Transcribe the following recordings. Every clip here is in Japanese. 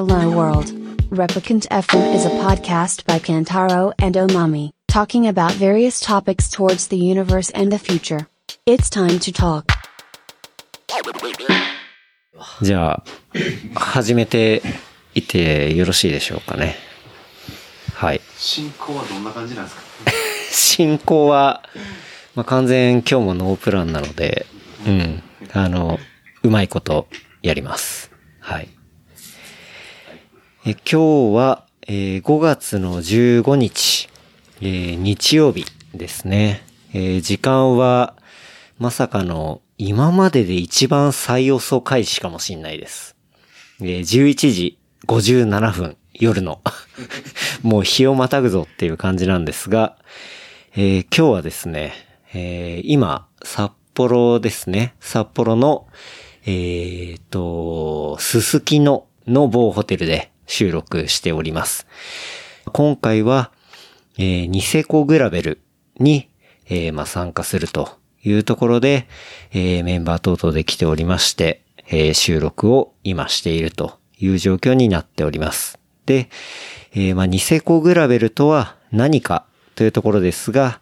Hello World. Replicant FM is a podcast by Kantaro and Omami, talking about various topics towards the universe and the future. It's time to talk. じゃあ、始めていってよろしいでしょうかね。はい。進行はどんな感じなんですか進行は、まあ、完全今日もノープランなので、うん。あの、うまいことやります。はい。え今日は、えー5月の15日、えー日曜日ですね。えー時間は、まさかの今までで一番最遅開始かもしんないです。えー11時57分、夜の。もう日をまたぐぞっていう感じなんですが、えー今日はですね、えー今、札幌ですね。札幌の、えーと、すすきのの某ホテルで収録しております。今回は、えーニセコグラベルに、えーまあ、参加するというところで、えーメンバー等々で来ておりまして、えー収録を今しているという状況になっております。で、えーまあ、ニセコグラベルとは何かというところですが、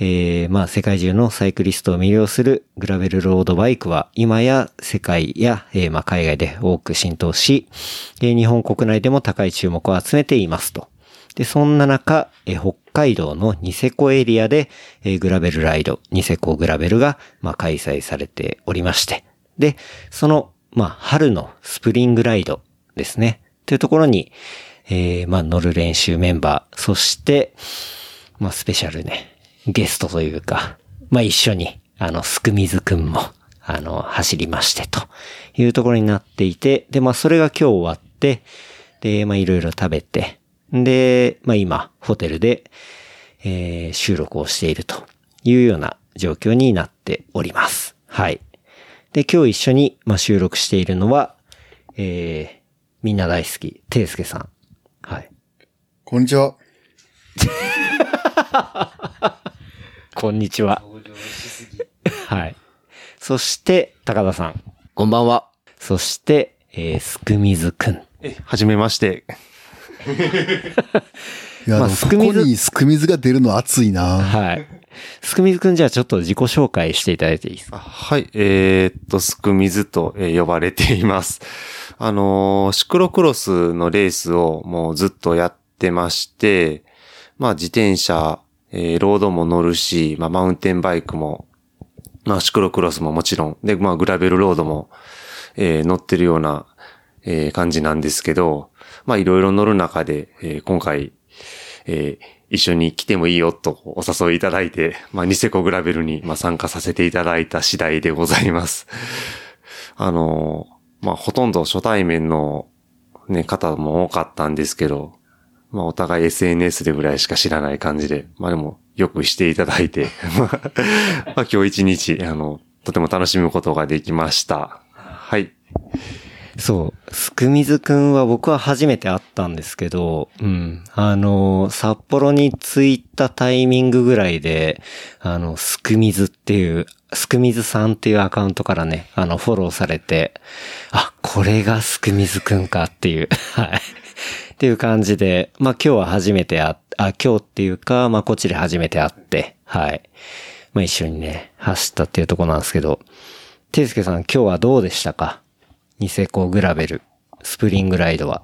えーまあ、世界中のサイクリストを魅了するグラベルロードバイクは今や世界や、えーまあ、海外で多く浸透し、えー日本国内でも高い注目を集めていますと。で、そんな中、えー北海道のニセコエリアで、えーグラベルライド、ニセコグラベルが、まあ、開催されておりまして。で、その、まあ、春のスプリングライドですね。というところに、えーまあ、乗る練習メンバー、そして、まあ、スペシャルね、ゲストというか、まあ、一緒に、あの、すくみずくんも、あの、走りまして、というところになっていて、で、まあ、それが今日終わって、で、まあ、いろいろ食べて、で、まあ、今、ホテルで、えー収録をしているというような状況になっております。はい。で、今日一緒に、まあ、収録しているのは、えーみんな大好き、ていすけさん。はい。こんにちは。こんにちは。はい。そして、高田さん。こんばんは。そして、えー、すくみずくん。え、はじめまして。いや、まあでもすくみずここにすくみずが出るの熱いな。はい。すくみずくんじゃあちょっと自己紹介していただいていいですか？あはい、えーっと、すくみずと、えー呼ばれています。あのーシクロクロスのレースをもうずっとやってまして、まあ自転車、えーロードも乗るし、まあマウンテンバイクも、まあシクロクロスももちろん、で、まあグラベルロードも、えー乗ってるような、えー感じなんですけど、まあいろいろ乗る中で、えー今回、えー一緒に来てもいいよとお誘いいただいて、まあ、ニセコグラベルに、まあ、参加させていただいた次第でございます。あのまあ、ほとんど初対面のね、方も多かったんですけど、まあ、お互い SNS でぐらいしか知らない感じで、まあでも、よくしていただいて、まあ、今日一日、あの、とても楽しむことができました。はい。そう。すくみずくんは僕は初めて会ったんですけど、うん。あの、札幌に着いたタイミングぐらいで、あの、すくみずっていう、すくみずさんっていうアカウントからね、あの、フォローされて、あ、これがすくみずくんかっていう、はい。っていう感じで、まあ今日は初めて会っあ、今日っていうか、まあこっちで初めて会って、はい。まあ一緒にね、走ったっていうところなんですけど、ていすけさん今日はどうでしたか？ニセコグラベル、スプリングライドは。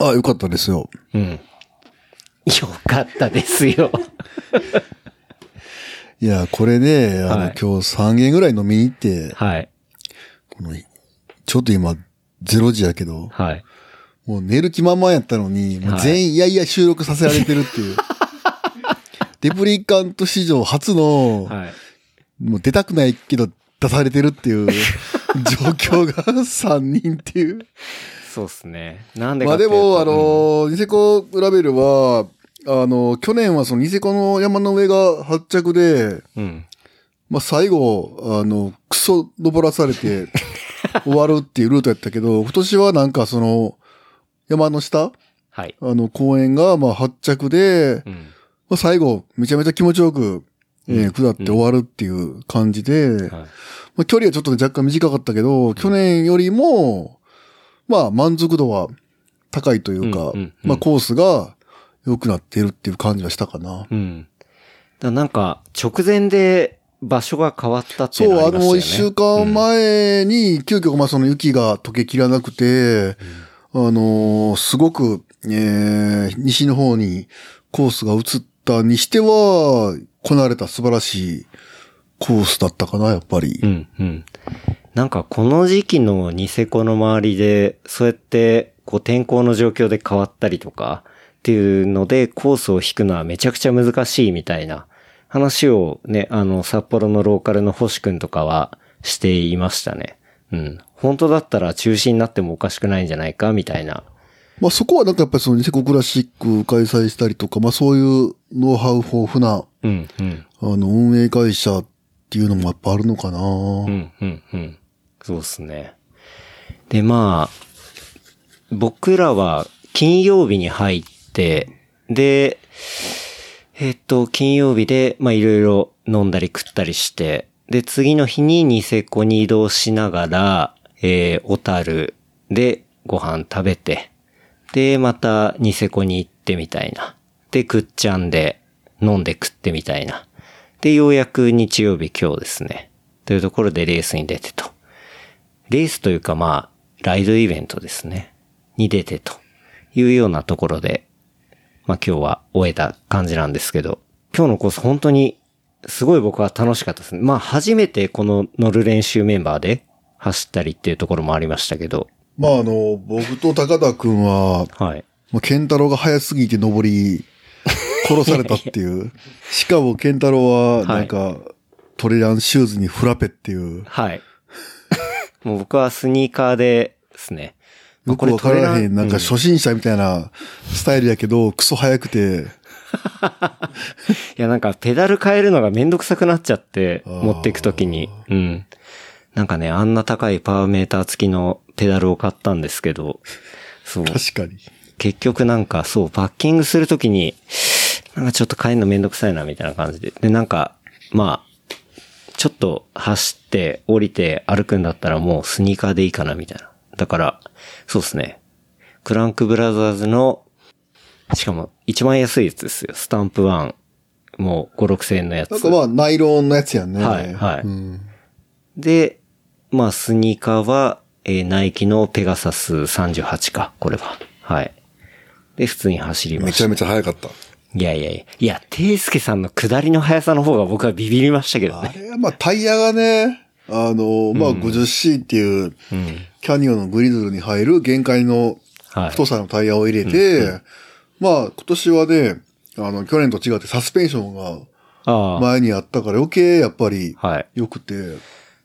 あ、よかったですよ。うん。よかったですよ。いや、これね、あの、はい今日3軒ぐらい飲みに行って、はい。この、ちょっと今、0時やけど、はい。もう寝る気満々やったのに、もうはい全員いやいや収録させられてるっていう。デプリカント史上初の、はい。もう出たくないけど出されてるっていう状況が 3人っていう。そうっすね。なんでかまあでも、あうんの、ニセコラベルは、あの、去年はそのニセコの山の上が発着で、うん。まあ最後、あの、クソ登らされて終わるっていうルートやったけど、今年はなんかその、山の下？はい。あの、公園がまあ発着で、うん。まあ最後、めちゃめちゃ気持ちよく、えー下って終わるっていう感じで、はい。まあ、距離はちょっと若干短かったけど、去年よりも、まあ満足度は高いというか、うんうんうんまあコースが良くなってるっていう感じはしたかな。うん。だなんか、直前で場所が変わったっていうそう、あのがありましたよね。の、一週間前に、急遽、まあ、その雪が溶けきらなくて、あのーすごく、えー、西の方にコースが移ったにしては、こなれた素晴らしいコースだったかな、やっぱり。うん、うん。なんかこの時期のニセコの周りで、そうやって、こう天候の状況で変わったりとか、っていうので、コースを引くのはめちゃくちゃ難しいみたいな話をね、あの、札幌のローカルの星くんとかはしていましたね。うん。本当だったら中止になってもおかしくないんじゃないか、みたいな。まあ、そこはなんかやっぱりそのニセコクラシック開催したりとか、まあ、そういうノウハウ豊富な、うん、うん。あの、運営会社っていうのもやっぱあるのかな。うん、うん、うん。そうですね。で、まあ、僕らは金曜日に入って、で、えっと、金曜日で、まあいろいろ飲んだり食ったりして、で、次の日にニセコに移動しながら、えー、小樽でご飯食べて、で、またニセコに行ってみたいな。で、くっちゃんで飲んで食ってみたいな。で、ようやく日曜日今日ですね。というところでレースに出てと。レースというかまあ、ライドイベントですね。に出てというようなところで、まあ今日は終えた感じなんですけど、今日のコース本当にすごい僕は楽しかったですね。まあ初めてこの乗る練習メンバーで走ったりっていうところもありましたけど、まあ、あの、僕と高田くんは、はい。もう、ケンタロウが早すぎて登り、殺されたっていう。しかも、ケンタロウは、なんか、トレランシューズにフラペっていう。はい。もう僕はスニーカーでですね。よくわからへん、なんかうん初心者みたいなスタイルやけど、クソ早くて、いや、なんかペダル変えるのがめんどくさくなっちゃって、ー持っていくときに。うん。なんかね、あんな高いパワーメーター付きのペダルを買ったんですけど、そう。確かに。結局なんかそう、パッキングするときに、なんかちょっと変えるのめんどくさいな、みたいな感じで。で、なんか、まあ、ちょっと走って、降りて歩くんだったらもうスニーカーでいいかな、みたいな。だから、そうですね。クランクブラザーズの、しかも一番安いやつですよ。スタンプ1。もう5、6千円のやつ。なんかまあ、ナイロンのやつやんね。はいはいうんで、まあ、スニーカーは、えーナイキのペガサス38か、これは。はい。で、普通に走りました。めちゃめちゃ早かった。いやいやいや。いや、ていすけさんの下りの速さの方が僕はビビりましたけどね。あれはまあ、タイヤがね、あの、まあ、50C っていう、うん。キャニオンのグリズルに入る限界のはい。太さのタイヤを入れて、まあ、今年はね、あの、去年と違ってサスペンションがああ。前にあったから余計やっぱりはい。良くて、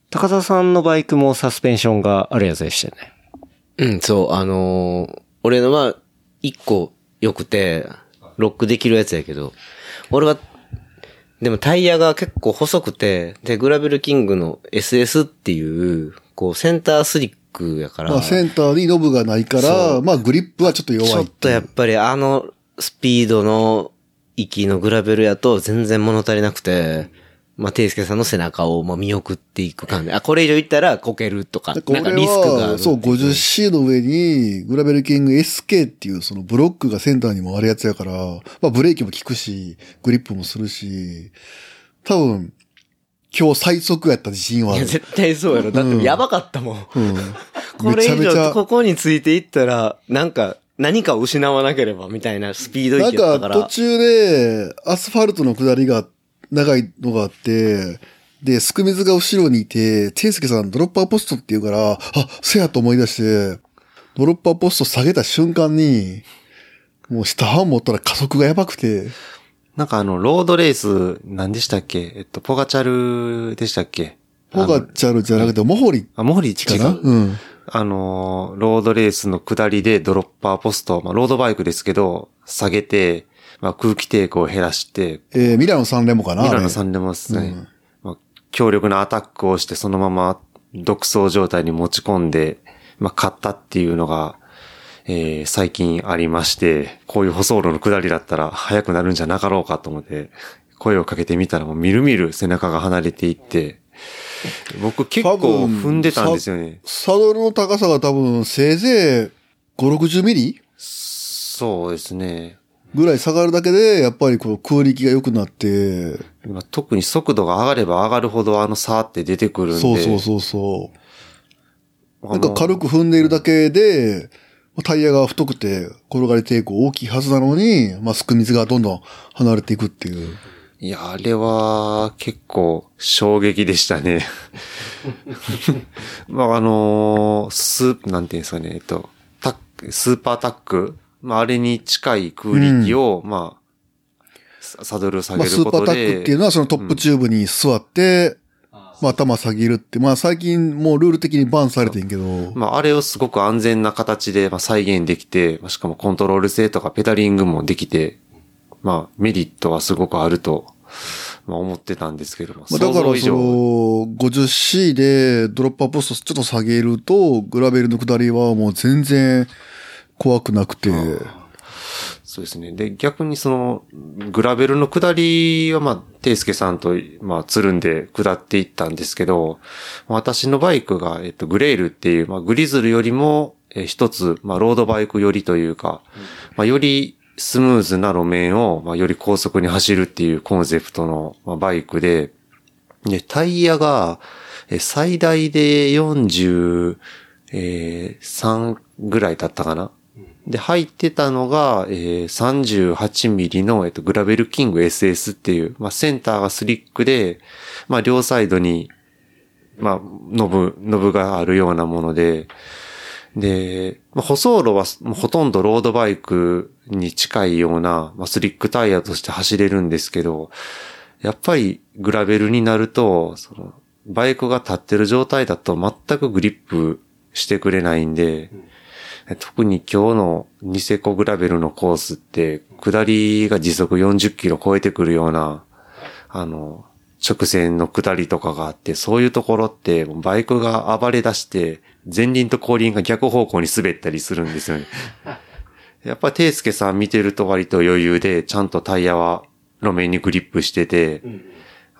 高田さんのバイクもサスペンションがあるやつでしたよね。うん、そう、あのー俺のは、一個良くて、ロックできるやつやけど、俺は、でもタイヤが結構細くて、で、グラベルキングの SS っていう、こう、センタースリックやから、まあ、センターにノブがないから、まあ、グリップはちょっと弱いちょっとやっぱりあのスピードの域のグラベルやと全然物足りなくて、まあ、ていすけさんの背中をもう見送っていく感じ。あ、これ以上行ったらこけるとか、なんかリスクが。そう、50C の上に、グラベルキング SK っていうそのブロックがセンターにもあるやつやから、まあブレーキも効くし、グリップもするし、多分、今日最速やった自信はいあや、る。絶対そうやろ。だってやばかったもん。うん。これ以上、めちゃめちゃここについていったら、なんか、何かを失わなければ、みたいなスピードなん域やったから。か途中で、アスファルトの下りが長いのがあって、で、すく水が後ろにいて、ていすけさんドロッパーポストって言うから、あ、せやと思い出して、ドロッパーポスト下げた瞬間に、もう下半持ったら加速がやばくて、なんかあの、ロードレース、何でしたっけ？えっと、ポガチャルでしたっけ？ポガチャルじゃなくて、モホリ。あ、モーリーかな？違う？うん。あのー、ロードレースの下りでドロッパーポスト、まあ、ロードバイクですけど、下げて、まあ、空気抵抗を減らして、えーミラノ3レモかなミラノあれさんでもですね、うん。まあ、強力なアタックをして、そのまま独走状態に持ち込んで、まあ、勝ったっていうのが、えー最近ありまして、こういう舗装路の下りだったら速くなるんじゃなかろうかと思って、声をかけてみたらもうみるみる背中が離れていって、僕結構踏んでたんですよね。サドルの高さが多分、せいぜい5、60ミリ？そうですね。ぐらい下がるだけで、やっぱりこう空力が良くなって、まあ特に速度が上がれば上がるほどあの差って出てくるんで。そうそうそうそう。なんかく軽く踏んでいるだけで、タイヤが太くて転がり抵抗大きいはずなのに、まあ、すく水がどんどん離れていくっていう。いや、あれは結構衝撃でしたね。まあ、あのースープ、なんていうんですかね、えっと、タック、スーパータック、まあ、あれに近い空力を、まあ、ササドル下まあ、げることスーパータックっていうで、のはそのトップチューブに座って、まあ、頭下げるって、まあ、最近もうルール的にバンされてんけど、まあ、あれをすごく安全な形で、まあ、再現できて、まあしかもコントロール性とかペダリングもできて、まあ、メリットはすごくあると、まあ、思ってたんですけども、まあ、だ想からそ。の 50C でドロッパーポストちょっと下げると、グラベルの下りはもう全然怖くなくて、そうですね。で、逆にその、グラベルの下りは、まあ、テイスケさんと、まあ、つるんで下っていったんですけど、私のバイクが、えっと、グレールっていう、まあ、グリズルよりも、えー一つ、まあ、ロードバイクよりというか、まあ、よりスムーズな路面を、まあ、より高速に走るっていうコンセプトの、まあ、バイクで、で、タイヤが、えー最大で43、えー3ぐらいだったかな。で、入ってたのが、えー、38ミリの、えっと、グラベルキング SS っていう、まあ、センターがスリックで、まあ、両サイドに、まあ、ノブ、ノブがあるようなもので、で、まあ、舗装路はほとんどロードバイクに近いような、まあ、スリックタイヤとして走れるんですけど、やっぱりグラベルになると、その、バイクが立ってる状態だと全くグリップしてくれないんで、特に今日のニセコグラベルのコースって、下りが時速40キロ超えてくるような、あの、直線の下りとかがあって、そういうところって、バイクが暴れ出して、前輪と後輪が逆方向に滑ったりするんですよね。やっぱり、テイスケさん見てると割と余裕で、ちゃんとタイヤは路面にグリップしてて、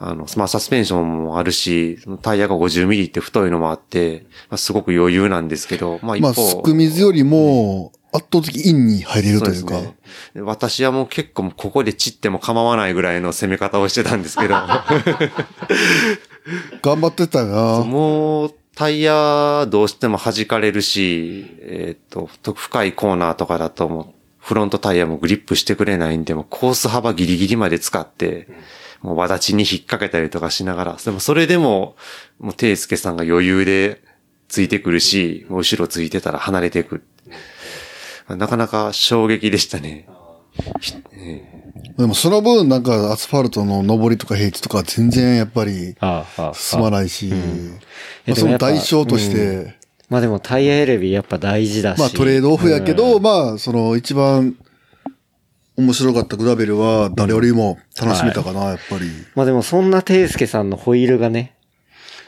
あの、まあ、サスペンションもあるし、タイヤが50ミリって太いのもあって、まあ、すごく余裕なんですけど、まあ、一まあ、方、すく水よりも圧倒的インに入れるというか、そうですね。で私はもう結構ここで散っても構わないぐらいの攻め方をしてたんですけど、頑張ってたよな。もうタイヤどうしても弾かれるし、えっ、と、と深いコーナーとかだともうフロントタイヤもグリップしてくれないんで、もうコース幅ギリギリまで使って、もう輪立ちに引っ掛けたりとかしながら、でもそれでも、もうテイスケさんが余裕でついてくるし、もう後ろついてたら離れていく。なかなか衝撃でしたね。でもその分なんかアスファルトの上りとか平地とか全然やっぱり。進まないし、まあえその代償としでもて、まあでもタイヤ選びやっぱ大事だし。まあトレードオフやけど、うんまあその一番面白かったグラベルは誰よりも楽しめたかな、やっぱり。まあでもそんなテイスケさんのホイールがね。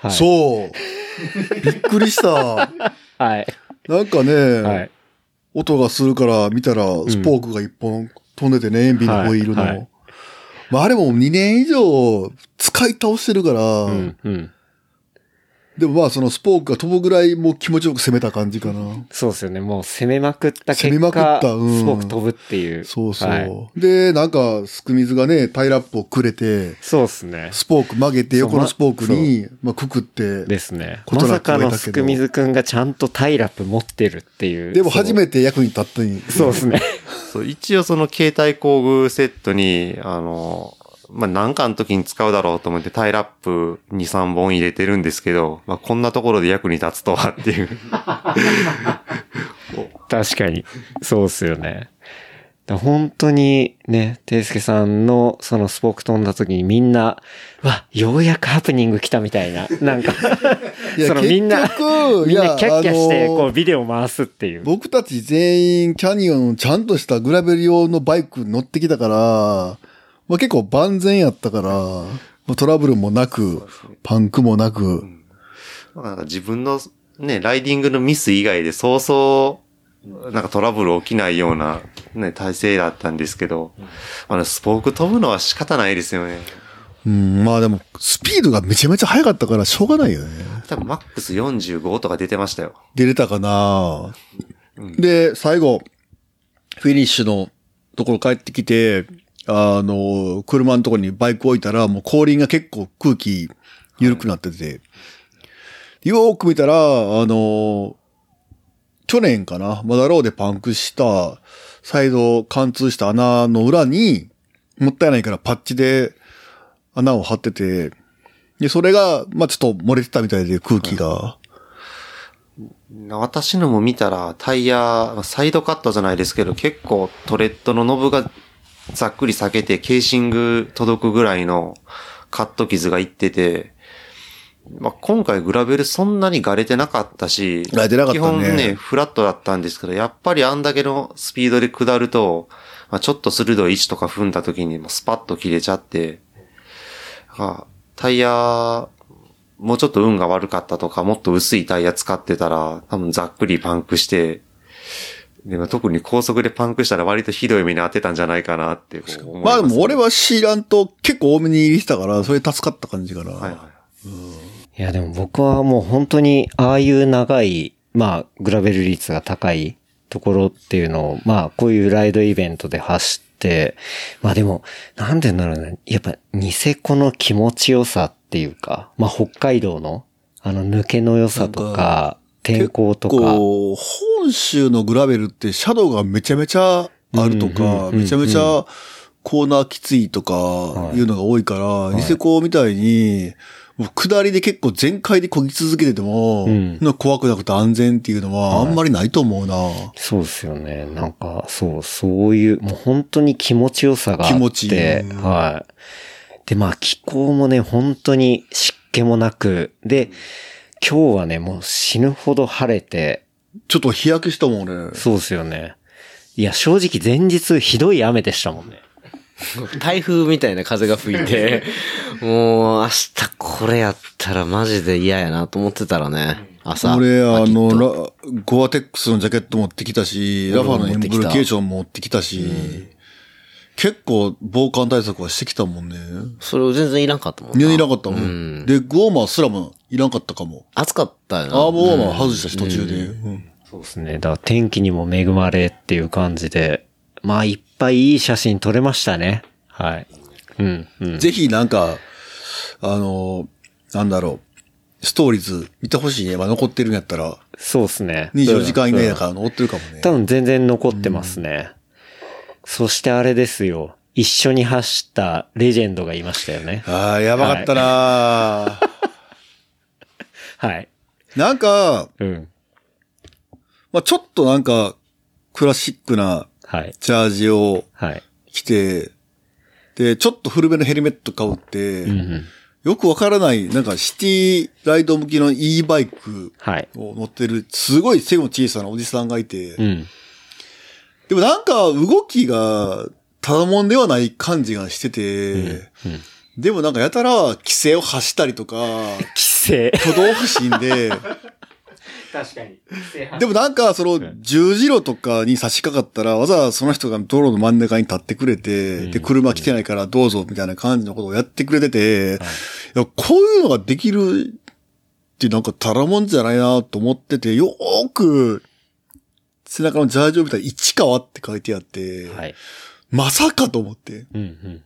はい。そう。びっくりした。はい。なんかね、はい。音がするから見たらスポークが一本飛んでてね、塩ビのホイールの。はいはいまああれも2年以上使い倒してるから、うん、うん。でもまあそのスポークが飛ぶぐらいもう気持ちよく攻めた感じかな。そうですよね。もう攻めまくった結果、攻めまくったうんすごく飛ぶっていう。そうそう。はいで、なんか、すく水がね、タイラップをくれて、そうですね。スポーク曲げて、横のスポークに、まあ、くくって、ですね。ことなくまさかの終えたけどすくみずくんがちゃんとタイラップ持ってるっていう。でも初て。めて役に立ったに。そうですね。そう、一応その携帯工具セットに、あの、まあ、なんかの時に使うだろうと思ってタイラップ2、3本入れてるんですけど、まあ、こんなところで役に立つとはっていう。確かに。そうっすよね。だ本当にね、ていすけさんのそのスポーク飛んだ時にみんな、わ、ようやくハプニング来たみたいな。なんか、いやそのみんな、みんなキャッキャして、こうビデオ回すっていう。僕たち全員キャニオンちゃんとしたグラベル用のバイク乗ってきたから、まあ、結構万全やったから、まあトラブルもなく、パンクもなく、なんか自分のね、ライディングのミス以外でそうそう、なんかトラブル起きないようなね、体勢だったんですけど、あの、スポーク飛ぶのは仕方ないですよね。うん、まあでも、スピードがめちゃめちゃ速かったからしょうがないよね。多分マックス45とか出てましたよ。出れたかな、で、最後、フィニッシュのところ帰ってきて、あの、車のところにバイク置いたら、もう後輪が結構空気緩くなってて、よーく見たら、あの、去年かな、マダローでパンクした、サイド貫通した穴の裏に、もったいないからパッチで穴を張ってて、で、それが、まあ、ちょっと漏れてたみたいで空気が。私のも見たら、タイヤ、サイドカットじゃないですけど、結構トレッドのノブがざっくり裂けて、ケーシング届くぐらいのカット傷がいってて、まあ、今回グラベルそんなにがれてなかったし、たね。基本ね、フラットだったんですけど、やっぱりあんだけのスピードで下ると、まあ、ちょっと鋭い位置とか踏んだ時にもうスパッと切れちゃって、あタイヤ、もうちょっと運が悪かったとか、もっと薄いタイヤ使ってたら、多分ざっくりパンクして、でも特に高速でパンクしたら割とひどい目に遭ってたんじゃないかなってこうまあでも俺は、はシーランと結構多めに入れてたから、それ助かった感じかな。はいはい。いや、でも僕はもう本当に、ああいう長い、まあ、グラベル率が高いところっていうのを、まあ、こういうライドイベントで走って、まあでも、なんて言うんだろうね。やっぱ、ニセコの気持ちよさっていうか、まあ、北海道の、あの、抜けの良さとなんか、天候とか、こう、本州のグラベルってシャドウがめちゃめちゃあるとか、うんうんうんめちゃめちゃコーナーきついとかいうのが多いから、ニセコみたいに、もう下りで結構全開で漕ぎ続けてても、うん怖くなくて安全っていうのはあんまりないと思うな。そうですよね。なんか、そう、そういう、もう本当に気持ちよさがあって。気持ちいいうんはい。で、まあ気候もね、本当に湿気もなく、で、今日はね、もう死ぬほど晴れて、ちょっと日焼けしたもん俺。そうですよね。いや、正直前日ひどい雨でしたもんね。台風みたいな風が吹いて、もう明日これやったらマジで嫌やなと思ってたらね、朝。俺、あの、ゴアテックスのジャケット持ってきたし、ラファのエンブルケーション持ってきたし、結構防寒対策はしてきたもんね。それを全然いらんかったもんな。全然いらんかったも。うんん。で、グオーマーすらもいらんかったかも。暑かったよな。アームウォーマー外したし、途中で。うんそうですね。だから天気にも恵まれっていう感じで、まあいっぱいいい写真撮れましたね。はい。うん、うん。ぜひなんか、あの、なんだろう、ストーリーズ見てほしいね。まあ、残ってるんやったら、そうですね。24時間以内だら。から残ってるかもね。多分全然残ってますね。そしてあれですよ。一緒に走ったレジェンドがいましたよね。ああ、やばかったな、はい。なんか、うん。まあ、ちょっとなんか、クラシックなはい。ジャージをはい。着て、で、ちょっと古めのヘルメット被って、うんうん。よくわからない、なんかシティライド向きの e バイクはい。を乗ってる、すごい背の小さなおじさんがいて、うん。でもなんか動きが、ただもんではない感じがしてて、うん。でもなんかやたら規制を発したりとか、規制。挙動不審で、確かに。でもなんかその十字路とかに差し掛かったらわざわざその人が道路の真ん中に立ってくれて、で、車来てないからどうぞみたいな感じのことをやってくれてて、いや、こういうのができるってなんかたらもんじゃないなと思ってて、よーく背中のジャージを見たら市川って書いてあって、はい。まさかと思って、うんうん。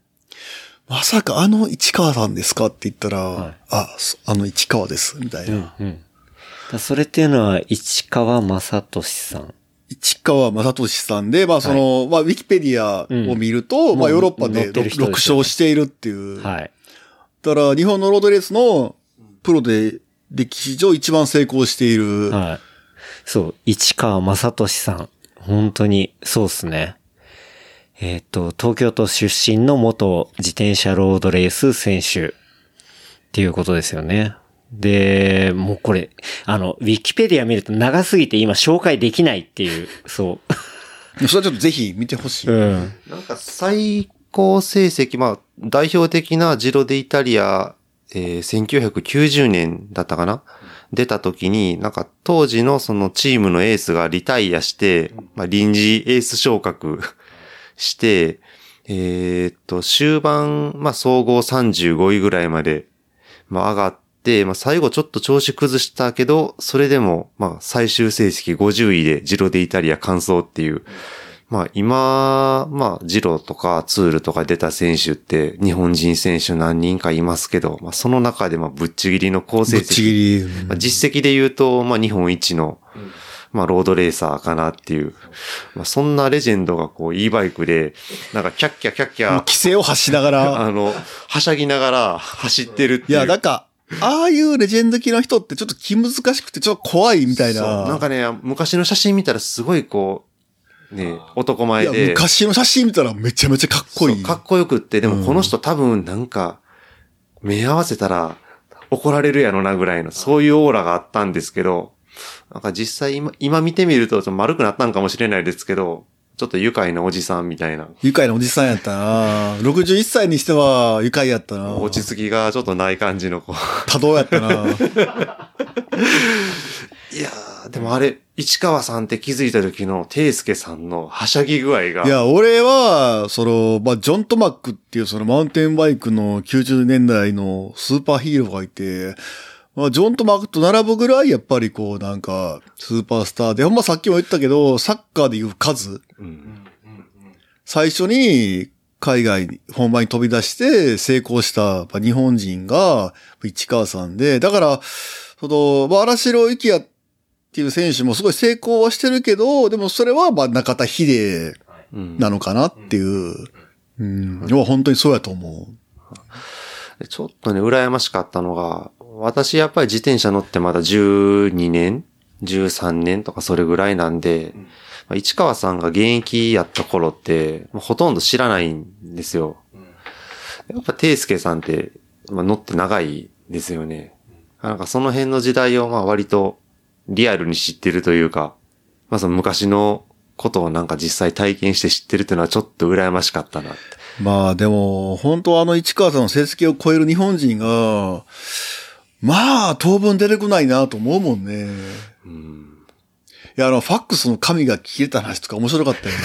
まさかあの市川さんですか？って言ったら、はいあ、そあの市川です、みたいな。うんうん。だそれっていうのは、市川正俊さん。市川正俊さんで、まあその、まあウィキペディアを見ると、うんまあヨーロッパ載でってる人 6, ですよね勝しているっていう。はい。だから日本のロードレースのプロで歴史上一番成功している。はい。そう、市川正俊さん。本当に、そうっすね。えっ、と、東京都出身の元自転車ロードレース選手っていうことですよね。で、もうこれ、あの、ウィキペディア見ると長すぎて今紹介できないっていう、そ それはちょっとぜひ見てほしい。う。うん。なんか最高成績、まあ、代表的なジロデイタリア、えー1990年だったかな？出た時に、なんか当時のそのチームのエースがリタイアして、まあ臨時エース昇格して、えーっと、終盤、まあ総合35位ぐらいまで、まあ上がって、まあ最後ちょっと調子崩したけど、それでも、まあ最終成績50位でジロデイタリア完走っていう、まあ今、まあジローとかツールとか出た選手って日本人選手何人かいますけど、まあその中でまあぶっちぎりの好成ぶっち績。ぎり。まあ、実績で言うと、まあ日本一の、まあロードレーサーかなっていう。まあそんなレジェンドがこう e バイクで、なんかキャッキャキャッキャ、規制を発しながら。あの、はしゃぎながら走ってるっていう。いや、なんか、ああいうレジェンド級の人ってちょっと気難しくてちょっと怖いみたいそうな。なんかね、昔の写真見たらすごいこう、ね、男いや前で。昔の写真見たらめちゃめちゃかっこいい。かっこよくって、でもこの人多分なんか、目合わせたら怒られるやろなぐらいの、そういうオーラがあったんですけど、なんか実際今、今見てみるとちょっと丸くなったんかもしれないですけど、ちょっと愉快なおじさんみたいな、愉快なおじさんやったな61歳にしては愉快やったな落ち着きがちょっとない感じの子。多動やったな いやー、でもあれ、市川さんって気づいた時の、ていすけさんのはしゃぎ具合が。いや、俺は、その、まあ、ジョン・トマックっていうそのマウンテンバイクの90年代のスーパーヒーローがいて、まあ、ジョン・トマックと並ぶぐらいやっぱりこうなんか、スーパースターで、ほんまさっきも言ったけど、サッカーでいう数、うん最初に海外に、本場に飛び出して成功した日本人が市川さんで、だから、その、まあ、荒城幸也っていう選手もすごい成功はしてるけど、でもそれはまあ中田秀うんなのかなっていう。うん。いや本当にそうやと思う。でちょっとね、羨ましかったのが、私やっぱり自転車乗ってまだ12年 ?13 年とかそれぐらいなんで、まあ市川さんが現役やった頃って、もうほとんど知らないんですよ。やっぱ、ていすけさんって、まあ、乗って長いですよね。なんかその辺の時代をまあ割とリアルに知ってるというか、まあその昔のことをなんか実際体験して知ってるっていうのはちょっと羨ましかったなって。まあでも、本当はあの市川さんの成績を超える日本人が、まあ当分出てこないなと思うもんね。うん。いや、あの、ファックスの紙が切れた話とか面白かったよ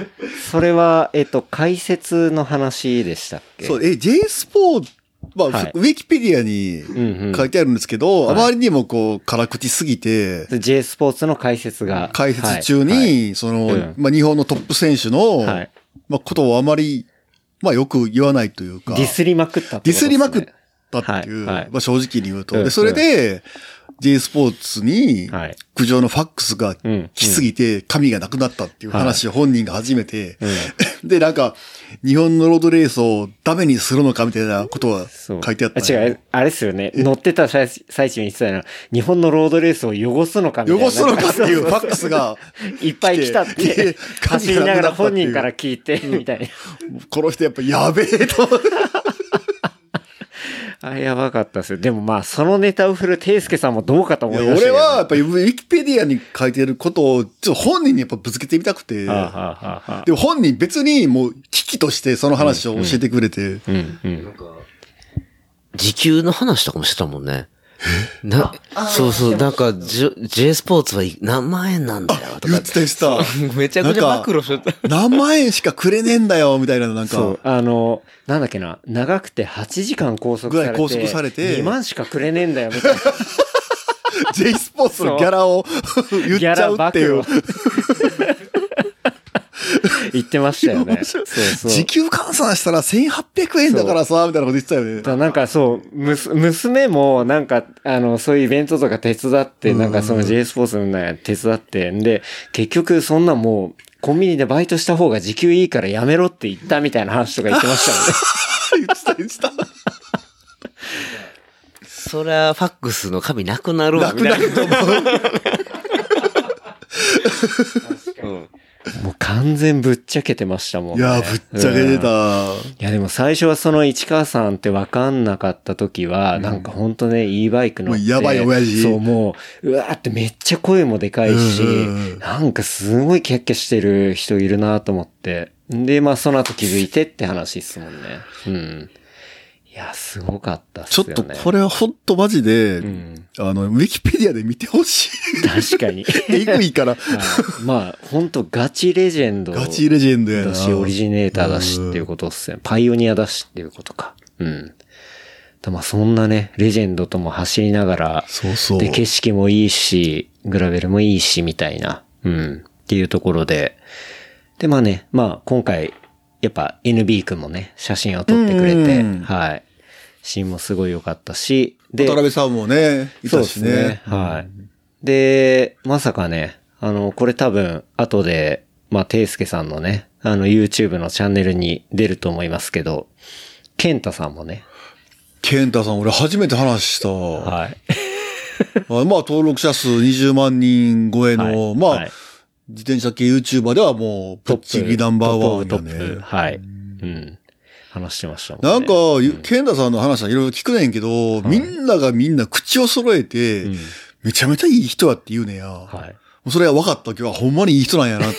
な。それは、えっと、解説の話でしたっけ？そう、え、J スポーツ、まあ、はい。ウィキペディアにうんうん。書いてあるんですけど、はい。あまりにもこう、辛口すぎて、J スポーツの解説が。解説中に、はい。その、うん。まあ、日本のトップ選手の、はい。はいまあ、ことをあまり、まあ、よく言わないというか、ディスりまくったってことディスりまくっですねたっていう、はいはいまあ、正直に言うと。うんで、それで、J スポーツにはい、苦情のファックスがうん来すぎて、紙がなくなったっていう話を本人が初めて、うん で、なんか、日本のロードレースをダメにするのかみたいなことは。書いてあった、違う、あれですよね。乗ってた最最中に言ってたのは、日本のロードレースを汚すのかみたいな。汚すのかっていうファックスが、いっぱい来たっ来てて、走りながら本人から聞いて、みたいな。この人やっぱやべえと。あれやばかったですよ。でもまあ、そのネタを振るテイスケさんもどうかと思いましたけど俺はやっぱりウィキペディアに書いてることを、ちょっと本人にやっぱぶつけてみたくて、はあ、はあはあはあでも本人別にもう危機としてその話を教えてくれて、うんうん。時給の話とかもしてたもんね。な、そうそう、なんか、J, J スポーツはい何万円なんだよ、とか言って。た言ってた。めちゃくちゃ暴露しとった。何万円しかくれねえんだよ、みたいな、なんかそう、。あの、なんだっけな、長くて8時間拘束されて、ぐらい拘束されて2万しかくれねえんだよ、みたいな。J スポーツのギャラを 言っちゃうっていう。言ってましたよね。そうそう。時給換算したら1800円だからさ、みたいなこと言ってたよね。だなんかそう、むす、娘もなんか、あの、そういうイベントとか手伝って、なんかその J スポーツのね、手伝って、んで、結局そんなもう、コンビニでバイトした方が時給いいからやめろって言ったみたいな話とか言ってましたよね。言ってた、言ってた。そりゃ、ファックスの紙なくなるわ、なくなると思う。もう完全ぶっちゃけてましたもんね。いや、ぶっちゃけてた。いやでも最初はその市川さんって分かんなかった時は、なんかほんとね、e バイク乗って。もうやばい親父そう、もう、うわーってめっちゃ声もでかいし、うんうんうんなんかすごいキャッキャしてる人いるなと思って。で、まあその後気づいてって話っすもんね。うん。いや、すごかったっすちょ。っとこれはほんとマジで、うん。あの、ウィキペディアで見てほしい。確かに。えぐいから。はいまあ、ほんとガチレジェンド。ガチレジェンドやな。だし、オリジネーターだしっていうことっすね。パイオニアだしっていうことか。うん。だまあそんなね、レジェンドとも走りながら、そうそう。で、景色もいいし、グラベルもいいし、みたいな。うん。っていうところで、で、まあね、まあ今回、やっぱ NB 君もね、写真を撮ってくれて、うんはい。シーンもすごい良かったし、で、渡辺さんもね、いそうたしですねね。。はい。で、まさかね、あの、これ多分、後で、まあ、ていすけさんのね、あの、YouTube のチャンネルに出ると思いますけど、ケンタさんもね、ケンタさん、俺初めて話した。はい。あまあ、登録者数20万人超えの、まあ、はい自転車系 YouTuber ではもう、プッチギナンバーワントップやね。はい。うん。話してましたもんね。なんか、ケンタさんの話はいろいろ聞くねんけど、みんながみんな口を揃えて、うんめちゃめちゃいい人やって言うねや。はい。もうそれが分かった時は、ほんまにいい人なんやなって。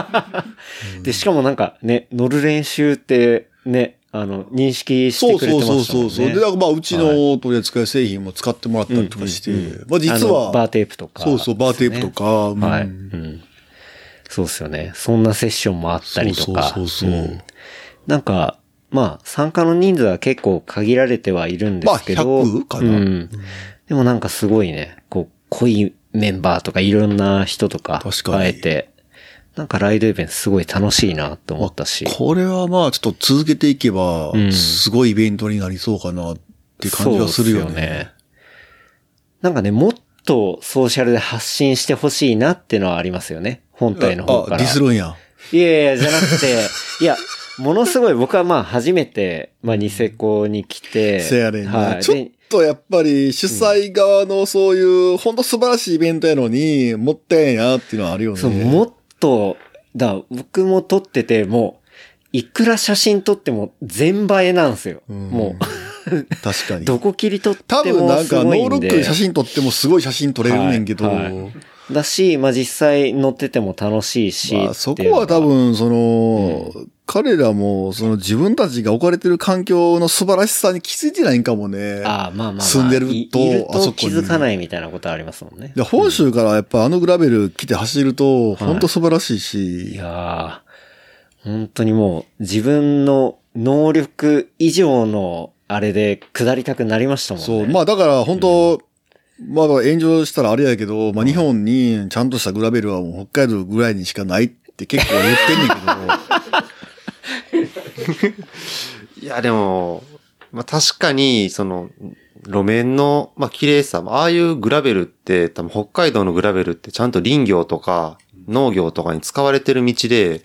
で、しかもなんかね、乗る練習って、ね、あの、認識しそうてくれてそうましたもんね。そうそうそう。で、だからまあ、うちの取り扱い製品も使ってもらったりとかして、まあ実は、バーテープとか、そうそう、バーテープとか、うんはい。うん。そうっすよね。そんなセッションもあったりとか。そうそうそうそうんなんか、まあ、参加の人数は結構限られてはいるんですけど。まあ100かなうん。でもなんかすごいね、こう、濃いメンバーとかいろんな人とか、会えて、なんかライドイベントすごい楽しいなと思ったし。これはまあ、ちょっと続けていけばう、んすごいイベントになりそうかなっていう感じはするよそうっね。なんかね、もっとソーシャルで発信してほしいなっていうのはありますよね。本体の方かあ、ら。ディスるんや。いやいや、じゃなくて、いや、ものすごい僕はまあ初めて、まあニセコに来て。せやねんな。はい。ちょっでとやっぱり主催側のそういう、本当素晴らしいイベントやのに、もったいないなっていうのはあるよね。そう、もっと、だ、僕も撮ってて、もう、いくら写真撮っても全映えなんですよ。んも確かう、に。どこ切り取って多分もなんか。ノールックで写真撮ってもすごい写真撮れるねんけど、はいはいだし、まあ実際乗ってても楽しいし。まあ、そこは多分、その、彼らも、その自分たちが置かれてる環境の素晴らしさに気づいてないんかもね。ああ、まあまあまあ。住んでるとあそこ気づかないみたいなことありますもんね。で本州からやっぱあのグラベル来て走ると、本当素晴らしいいし、やー、本当にもう自分の能力以上のあれで下りたくなりましたもんね。そう、まあだから本当、まあ炎上したらあれやけど、まあ日本にちゃんとしたグラベルはもう北海道ぐらいにしかないって結構言ってんねんけど、いや、でも、まあ確かに、その、路面の、まあ綺麗さ、ああいうグラベルって、多分北海道のグラベルってちゃんと林業とか農業とかに使われてる道で、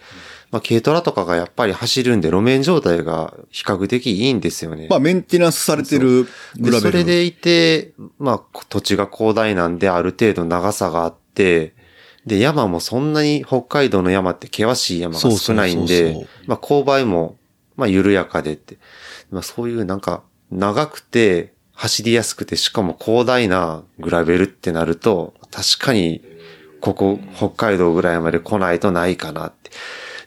まあ軽トラとかがやっぱり走るんで路面状態が比較的いいんですよね。まあメンテナンスされてるグラベル。でそれでいて、まあ土地が広大なんである程度長さがあって、で、山もそんなに北海道の山って険しい山が少ないんで、まあ勾配も、まあ緩やかでって、まあそういうなんか長くて走りやすくてしかも広大なグラベルってなると、確かにここ北海道ぐらいまで来ないとないかなって。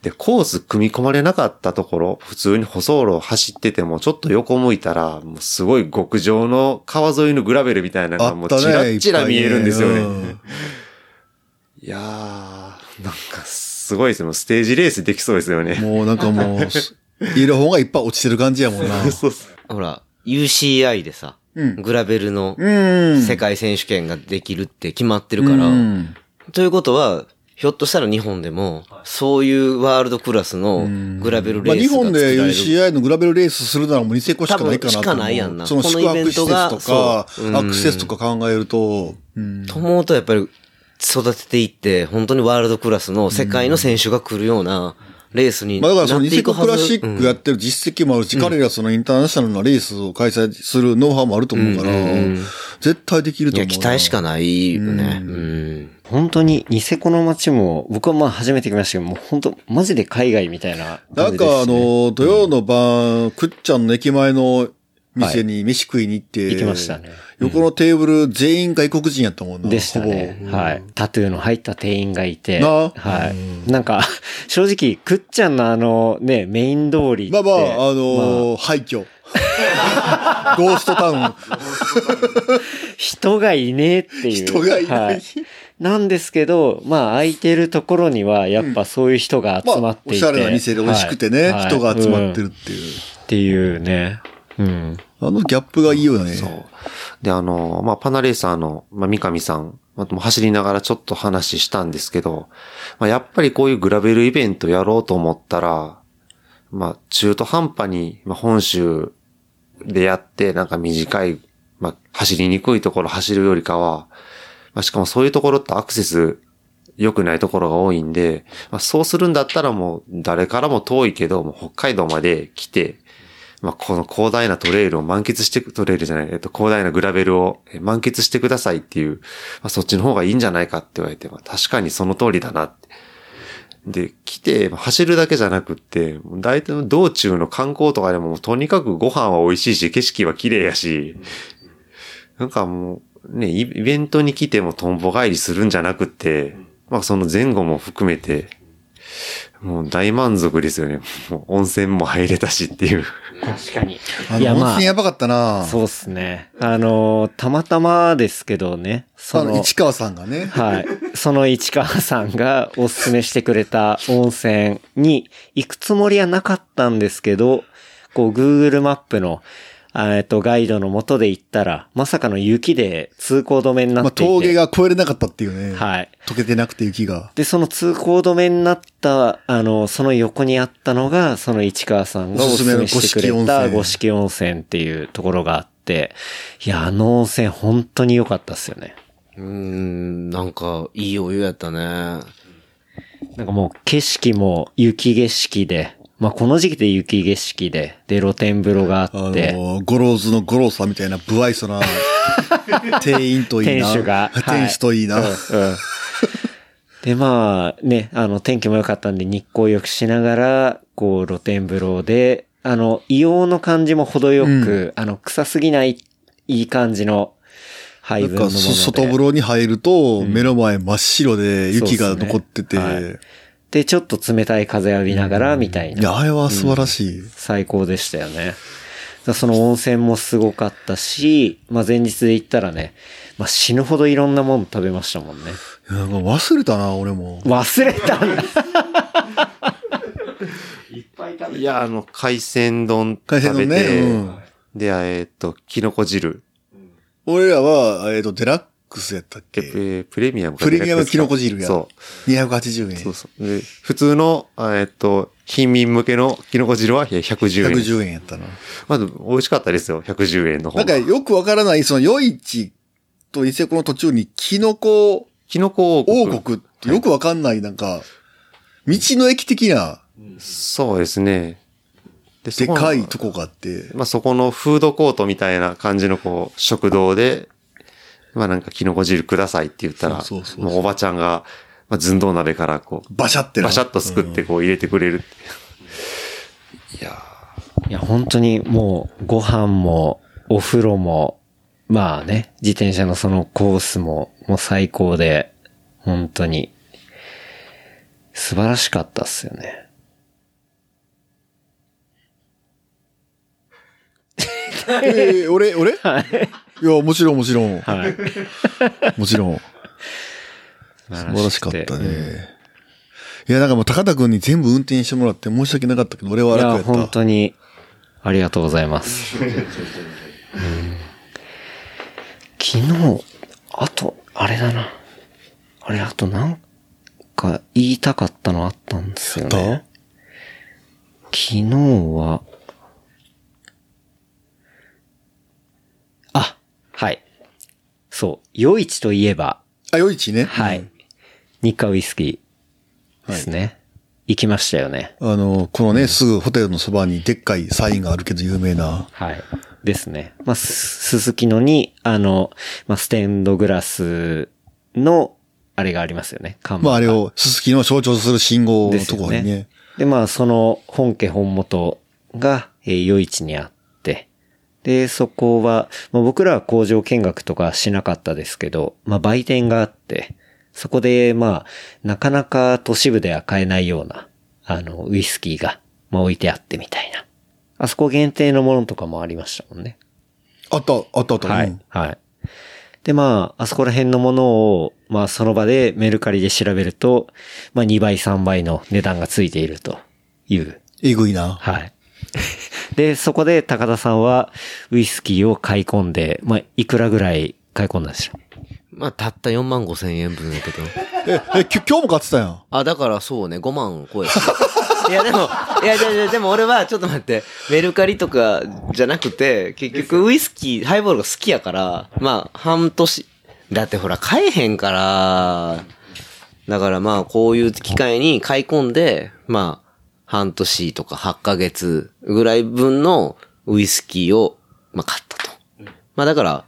で、コース組み込まれなかったところ、普通に舗装路を走ってても、ちょっと横向いたら、もうすごい極上の川沿いのグラベルみたいなのがもうチラッチラ見えるんですよね。いやー、なんかすごいですね。ステージレースできそうですよね。もうなんかもう、いる方がいっぱい落ちてる感じやもんな。そうっす。ほら、UCI でさ、うんグラベルのうん。世界選手権ができるって決まってるから、うんということは、ひょっとしたら日本でも、そういうワールドクラスのグラベルレまあースが作ら日本でれる。UCI のグラベルレースするならもうニセコしかないかなしかないやんなその宿泊施設とか、アクセスとか考えると、うんと思うとやっぱり育てていって、本当にワールドクラスの世界の選手が来るようなレースになまあだからそのニセっていくはず。コクラシックやってる実績もあるし、彼らそのインターナショナルなレースを開催するノウハウもあると思うから、絶対できるいや、と思うな。期待しかないよね。うん。本当にニセコの街も、僕はまあ初めて来ましたけど、もう本当、マジで海外みたいななん感じです、ね。かあの、土曜の晩、くっちゃんの駅前の店に飯食いに行って、行きましたね横のテーブル全員外国人やったもんな。でしたね。はい。タトゥーの入った店員がいて。なはい。なんか、正直、くっちゃんのあの、ね、メイン通りって。まあまあ、あのー廃墟。ゴーストタウン。人がいねえっていう。人がいないはなんですけど、まあ空いてるところには、やっぱそういう人が集ままあ、っていて。おしゃれな店で美味しくてね、はい人が集まってうんるっていう。っていうね。うん。あのギャップがいいよね。そう。で、あの、まあ、パナレーサーの、まあ、三上さん、まあ、走りながらちょっと話したんですけど、まあ、やっぱりこういうグラベルイベントやろうと思ったら、まあ、中途半端に、まあ、本州でやって、なんか短い、まあ、走りにくいところ走るよりかは、まあ、しかもそういうところってアクセス良くないところが多いんで、まあ、そうするんだったらもう誰からも遠いけど、もう北海道まで来て、まあ、この広大なトレイルを満喫して、トレイルじゃない、えっと、広大なグラベルを満喫してくださいっていう、まあ、そっちの方がいいんじゃないかって言われて、まあ、確かにその通りだなって。で、来て、走るだけじゃなくって、大体の道中の観光とかでも、とにかくご飯は美味しいし、景色は綺麗やし、なんかもう、ね、イベントに来てもトンボ帰りするんじゃなくって、まあその前後も含めて、もう大満足ですよね。もう温泉も入れたしっていう。確かに。あの、温泉やばかったなそうっすね。あのー、たまたまですけどね、その、市川さんがね。はい。その市川さんがおすすめしてくれた 温泉に行くつもりはなかったんですけど、こう Google マップの、あえっと、ガイドの元で行ったら、まさかの雪で通行止めになまあ、っていて。峠が越えれなかったっていうね。はい。溶けてなくて雪が。で、その通行止めになった、あの、その横にあったのが、その市川さんがおすすめしてくれた五おすすめの五色温泉っていうところがあって、いや、あの温泉本当に良かったっすよね。うーん、なんか、いいお湯やったね。なんかもう景色も雪景色で、まあこの時期で雪景色で、で露天風呂がああって、の、ゴローズのゴローさんみたいな不愛想な 店員といい店な。主が。店主といいな。はいうんうんで、まあね、あの天気も良かったんで日光浴しながら、こう露天風呂で、あの、硫黄の感じも程よく、あの、臭すぎない、いい感じの配なんか、分のもので。そ外風呂に入ると、目の前真っ白で雪が残ってて、そうっすねはいで、ちょっと冷たい風浴びながら、みたいな。いや、あれは素晴らしい。最高でしたよね。その温泉もすごかったし、まあ前日で行ったらね、まあ死ぬほどいろんなもの食べましたもんね。いやなんか忘れたな、俺も。忘れたんだ。いや、あの、海鮮丼海鮮食べて、丼ね。うん。で、えーっと、キノコ汁。俺らは、えっと、デラックスやったっえけープレミアムかプレミアムキノコ汁や。そう。280円。そうそう。で、普通の、あえーっと、貧民向けのキノコ汁はいや110円。110円やったな。まず、美味しかったですよ。110円の方なんかよくわからない、その、夜市とニセコの途中に、キノコキノコ王国。王国ってよくわかんない、なんか、道の駅的な、そうですね。ででかいとこがあって、まあ、そこのフードコートみたいな感じのこう、食堂で、まあなんかキノコ汁くださいって言ったら、そうそうそうもうおばちゃんが、まあ、寸胴鍋からこう、バシャってなバシャッとすくってこう入れてくれるって。いやいや、本当にもう、ご飯も、お風呂も、まあね、自転車のそのコースも、もう最高で、本当に、素晴らしかったっすよね。えー俺、俺？はい。いや、もちろんもちろん。はい。もちろん。素晴らしかったね。いや、なんかもう高田くんに全部運転してもらって申し訳なかったけど、俺はい楽やや、った。本当に、ありがとうございます。うん昨日、あと、あれだな。あれ、あとなんか言いたかったのあったんですよやね。昨日は、あ、はい。そう。夜市といえば、あ、夜市ね。はい。日課ウイスキーですね。行きましたよね。あの、このね、すぐホテルのそばにでっかいサインがあるけど有名な。はい。ですね。まあ、す鈴木のに、あの、まあ、ステンドグラスの、あれがありますよね。看板がまああれを、すすきの象徴する信号のところにねね。。で、まあ、その本家本元が、えー、夜市にあって、で、そこは、まあ、僕らは工場見学とかしなかったですけど、まあ、売店があって、そこで、まあ、なかなか都市部では買えないような、あの、ウイスキーが、まあ、置いてあってみたいな。あそこ限定のものとかもありましたもんね。あった、あったあった。はいうん。はい。で、まあ、あそこら辺のものを、まあ、その場でメルカリで調べると、まあ、2倍、3倍の値段がついているという。えぐいな。はい。で、そこで高田さんは、ウイスキーを買い込んで、まあ、いくらぐらい買い込んだんでしょうまあ、たった4万5千円分やけど。え、え、き今日も買ってたやん。あ、だからそうね、5万超えた。いや、でも、いや、いやいや、でも俺は、ちょっと待って、メルカリとかじゃなくて、結局ウイスキー、ハイボールが好きやから、まあ、半年、だってほら、買えへんから、だからまあ、こういう機会に買い込んで、まあ、半年とか8ヶ月ぐらい分のウイスキーを、まあ、買ったと。まあ、だから、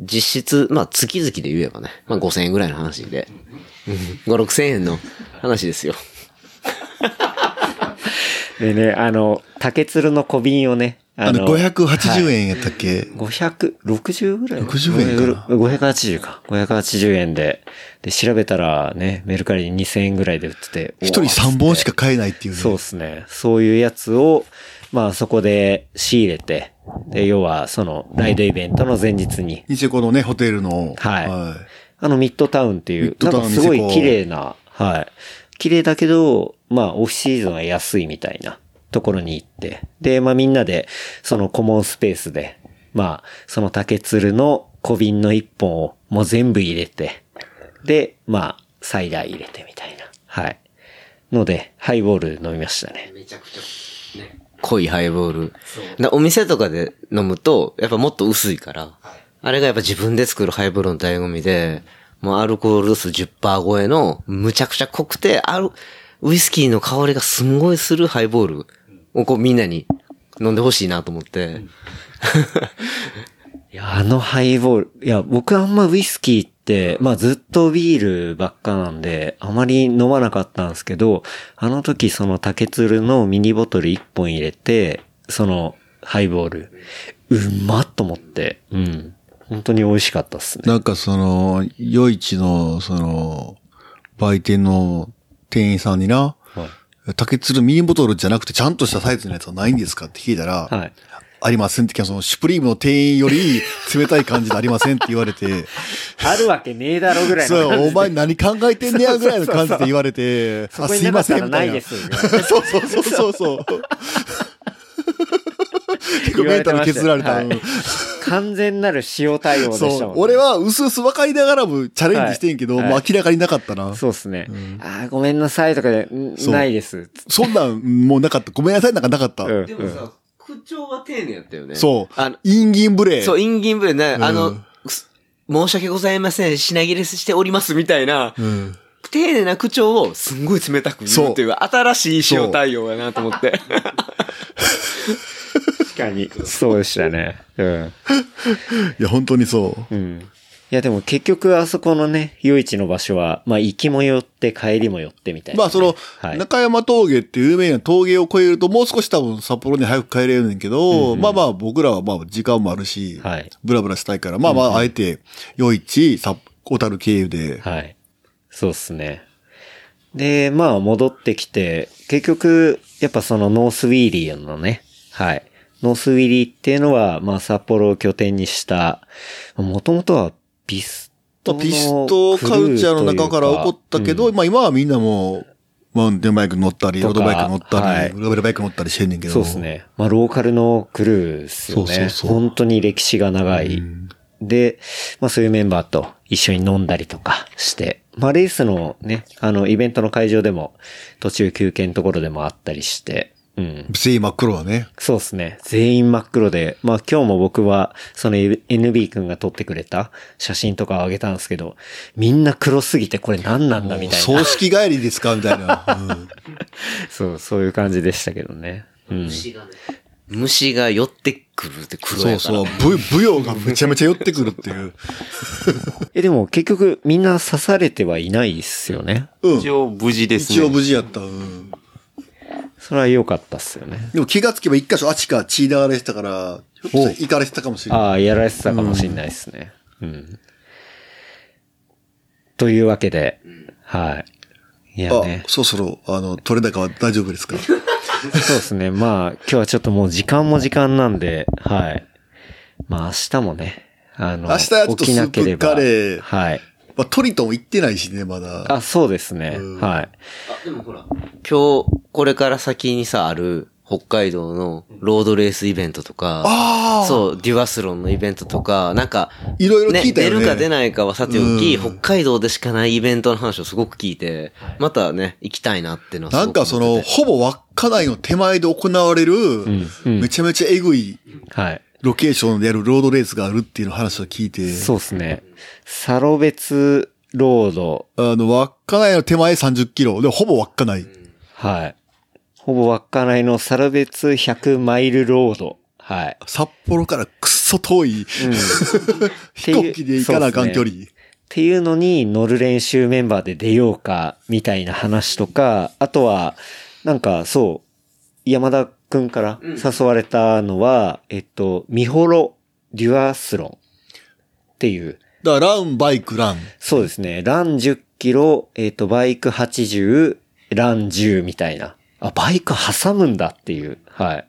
実質、まあ、月々で言えばね、まあ、5000円ぐらいの話で、うん5、6000円の話ですよ。でね、あの、竹鶴の小瓶をね、あの、580円やったっけ、560ぐらい？60円かな？580か。580円で。で、調べたらね、メルカリに2000円ぐらいで売ってて。一人3本しか買えないっていうね。そうですね。そういうやつを、まあそこで仕入れて、で、要はそのライドイベントの前日に、ニセコのね、ホテルの。はいあのミッドタウンっていう、なんかすごい綺麗な、はい。綺麗だけど、まあオフシーズンは安いみたいなところに行って、で、まあみんなで、そのコモンスペースで、まあ、その竹鶴の小瓶の一本をもう全部入れて、で、まあ、サイダー入れてみたいな。はい。ので、ハイボール飲みましたね。めちゃくちゃ、ね。濃いハイボール。だお店とかで飲むと、やっぱもっと薄いから、あれがやっぱ自分で作るハイボールの醍醐味で、もうアルコール度数10%超えの、むちゃくちゃ濃くて、ある、ウイスキーの香りがすんごいするハイボールをこうみんなに飲んでほしいなと思って。いや、あのハイボール、いや、僕あんまウイスキーって、まあずっとビールばっかなんで、あまり飲まなかったんですけど、あの時その竹鶴のミニボトル1本入れて、そのハイボール、うまっと思って、うん。本当に美味しかったっすね。なんかその、夜市の、その、売店の店員さんにな、はい。竹鶴ミニボトルじゃなくてちゃんとしたサイズのやつはないんですかって聞いたら、はい。ありませんって、その、シュプリームの店員より冷たい感じでありませんって言われて、あるわけねえだろぐらいのそう、感じで。お前何考えてんねやぐらいの感じで言われて、そこになかったらないです。そうそうそうそうそう。結構メンタル削られた。言われてましたよ完全なる塩対応でしたもん、ね。そう。俺は薄々分かりながらもチャレンジしてんけど、はいもう明らかになかったな。そうっすね。ああ、ごめんなさいとかで、ないです。そんなんもうなかった。ごめんなさいなんかなかった。うんでもさ、口調は丁寧やったよね。そうあの。インギンブレー。そう、インギンブレね、んあの、す申し訳ございません、品切れしておりますみたいな、うん。丁寧な口調をすんごい冷たく言うっていう、新しい塩対応やなと思って。確かに。そうでしたね。うん。いや、本当にそう。うん。いやでも結局あそこのね、夜市の場所は、まあ行きも寄って帰りも寄ってみたいな、まあ、その、はい。中山峠っていう有名な峠を越えると、もう少し多分札幌に早く帰れるねんけど、まあまあ僕らはまあ時間もあるし、はいブラブラしたいから、まあまああえて、夜市、さ小樽経由で、はい。そうっすね。で、まあ戻ってきて、結局、やっぱそのノースウィーリーのね、はい。ノースウィーリーっていうのは、まあ札幌を拠点にした、もともとはピストのピストカルチャーの中から起こったけど、うんまあ今はみんなもう、マウンテンバイク乗ったり、ロードバイク乗ったり、はいグラベルバイク乗ったりしてんねんけど。そうです。ね。まあ、ローカルのクルーですよね。そうそうそう本当に歴史が長い。で、まあそういうメンバーと一緒に飲んだりとかして、まあレースのね、あのイベントの会場でも途中休憩のところでもあったりして、うん。全員真っ黒はね。そうですね。全員真っ黒で、まあ今日も僕はその NB 君が撮ってくれた写真とかをあげたんですけど、みんな黒すぎてこれ何なんだみたいな。葬式帰りですかみたいな。うんそう、そういう感じでしたけどね。うん。虫がね。虫が寄ってくるって黒そうやから。そう。ぶ舞踊がめちゃめちゃ寄ってくるっていう。え、でも結局みんな刺されてはいないっすよね。うん。一応無事ですね。一応無事やった。うん。それは良かったっすよね。でも気がつけば一箇所あちか血流れてたから、ひょっとしたら行かれてたかもしれない。ああ、やられてたかもしれないですね。うん。というわけで、はい。いやあね、。そろそろ、あの、取れ高は大丈夫ですか？そうですね。まあ、今日はちょっともう時間も時間なんで、はい。まあ明日もね、あの、明日はちょっと起きなければスープカレーはい。まあ、トリトン行ってないしね、まだ。あ、そうですね。はい。あ、でもほら。今日、これから先にさ、ある、北海道のロードレースイベントとか、ああそう、デュアスロンのイベントとか、なんか、いろいろ聞いたよね出るか出ないかはさておき、うん北海道でしかないイベントの話をすごく聞いて、またね、行きたいなっていうのはすなんごくかその、思っててほぼ稚内の手前で行われる、うんめちゃめちゃエグいはい。ロケーションでやるロードレースがあるっていうの話を聞いて、そうですね。サロベツロード。あの、稚内の手前30キロ、で、ほぼ稚内。はい。ほぼ稚内のサロベツ100マイルロード。はい。札幌からくっそ遠い、飛行機で行かなあかん距離。っていうのに乗る練習メンバーで出ようか、みたいな話とか、あとは、なんかそう、山田くんから誘われたのは、えっと、ミホロデュアスロンっていう、だから、ラン、バイク、ラン。そうですね、ラン10キロ、えっと、バイク80、ラン10みたいな。あ、バイク挟むんだっていう、はい。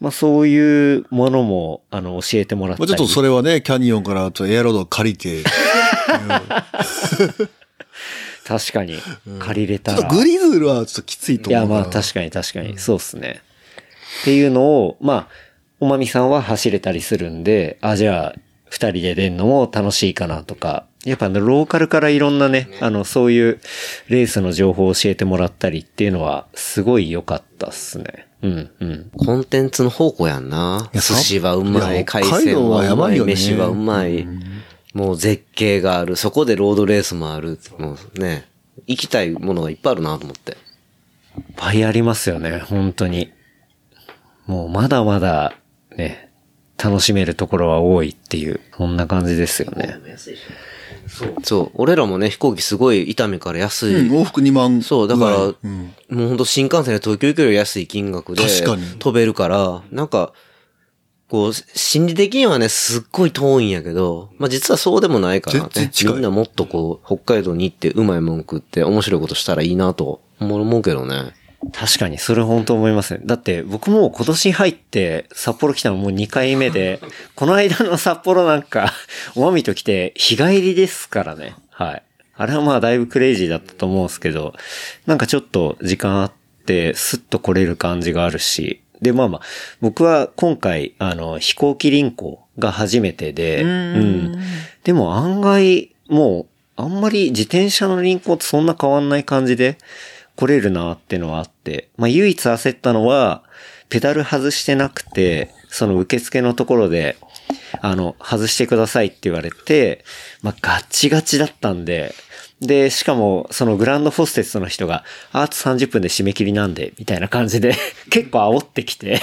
まあそういうものも、あの、教えてもらったり。まあちょっとそれはね、キャニオンからちょっとエアロードを借りて、確かに、借りれたら。ちょっとグリズルはちょっときついといや、思うな。まあ確かに確かに、そうっすね。っていうのを、まあ、おまみさんは走れたりするんで、あ、じゃあ、二人で出んのも楽しいかなとか、やっぱあのローカルからいろんなね、あの、そういうレースの情報を教えてもらったりっていうのは、すごい良かったっすね。うん、うん。コンテンツの宝庫やんな。寿司はうまい、海鮮ははうまい、やばいよね飯はうまい。もう絶景がある。そこでロードレースもある。もうね、行きたいものがいっぱいあるなと思って。いっぱいありますよね、本当に。もうまだまだ、ね、楽しめるところは多いっていう、そんな感じですよね。そう。俺らもね、飛行機すごい伊丹から安い。うん、往復2万。そう、だから、うん。もうほんと新幹線で東京行くより安い金額で確かに飛べるから、なんか、こう、心理的にはね、すっごい遠いんやけど、まあ実はそうでもないからね。みんなもっとこう、北海道に行ってうまいもん食って面白いことしたらいいなと思うけどね。確かに、それ本当思いますね。だって、僕も今年入って札幌来たのもう2回目で、この間の札幌なんか、おまみと来て日帰りですからね。はい。あれはまあだいぶクレイジーだったと思うんですけど、なんかちょっと時間あって、スッと来れる感じがあるし、で、まあまあ、僕は今回、あの、飛行機輪行が初めてで、うん。でも案外、もう、あんまり自転車の輪行とそんな変わんない感じで来れるなってのはあって、まあ唯一焦ったのは、ペダル外してなくて、その受付のところで、あの、外してくださいって言われて、まあガチガチだったんで、で、しかも、そのグランドホステスの人が、あと30分で締め切りなんで、みたいな感じで、結構煽ってきて、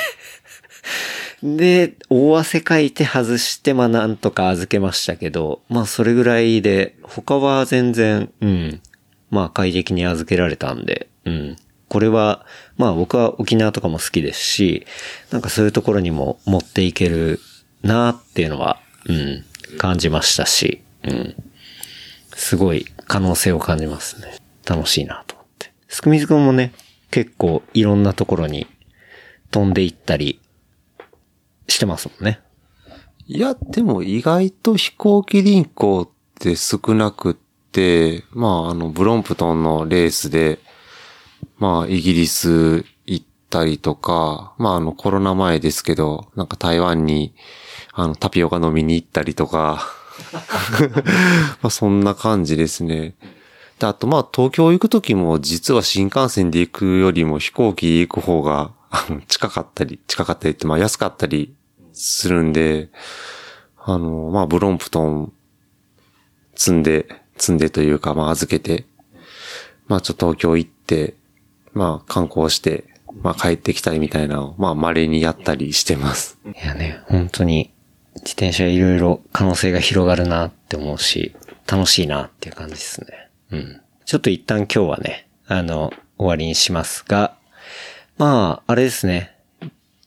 で、大汗かいて外して、まあなんとか預けましたけど、まあそれぐらいで、他は全然、うん、まあ快適に預けられたんで、うん。これは、まあ僕は沖縄とかも好きですし、なんかそういうところにも持っていけるなっていうのは、うん、感じましたし、うん。すごい可能性を感じますね。楽しいなと思って。すくみずくんもね、結構いろんなところに飛んでいったりしてますもんね。いや、でも意外と飛行機輪行って少なくて、まあ、あの、ブロンプトンのレースで、まあ、イギリス行ったりとか、まあ、あの、コロナ前ですけど、なんか台湾に、あの、タピオカ飲みに行ったりとか、まあ、そんな感じですね。で、あと、まあ、東京行くときも、実は新幹線で行くよりも飛行機行く方が、あの、近かったり、近かったりって、まあ、安かったりするんで、あの、まあ、ブロンプトン積んで、積んでというか、まあ、預けて、まあ、ちょっと東京行って、まあ、観光して、まあ、帰ってきたりみたいなのを、まあ、稀にやったりしてます。いやね、本当に自転車いろいろ可能性が広がるなって思うし、楽しいなっていう感じですね。うん。ちょっと一旦今日はね、あの、終わりにしますが、まあ、あれですね。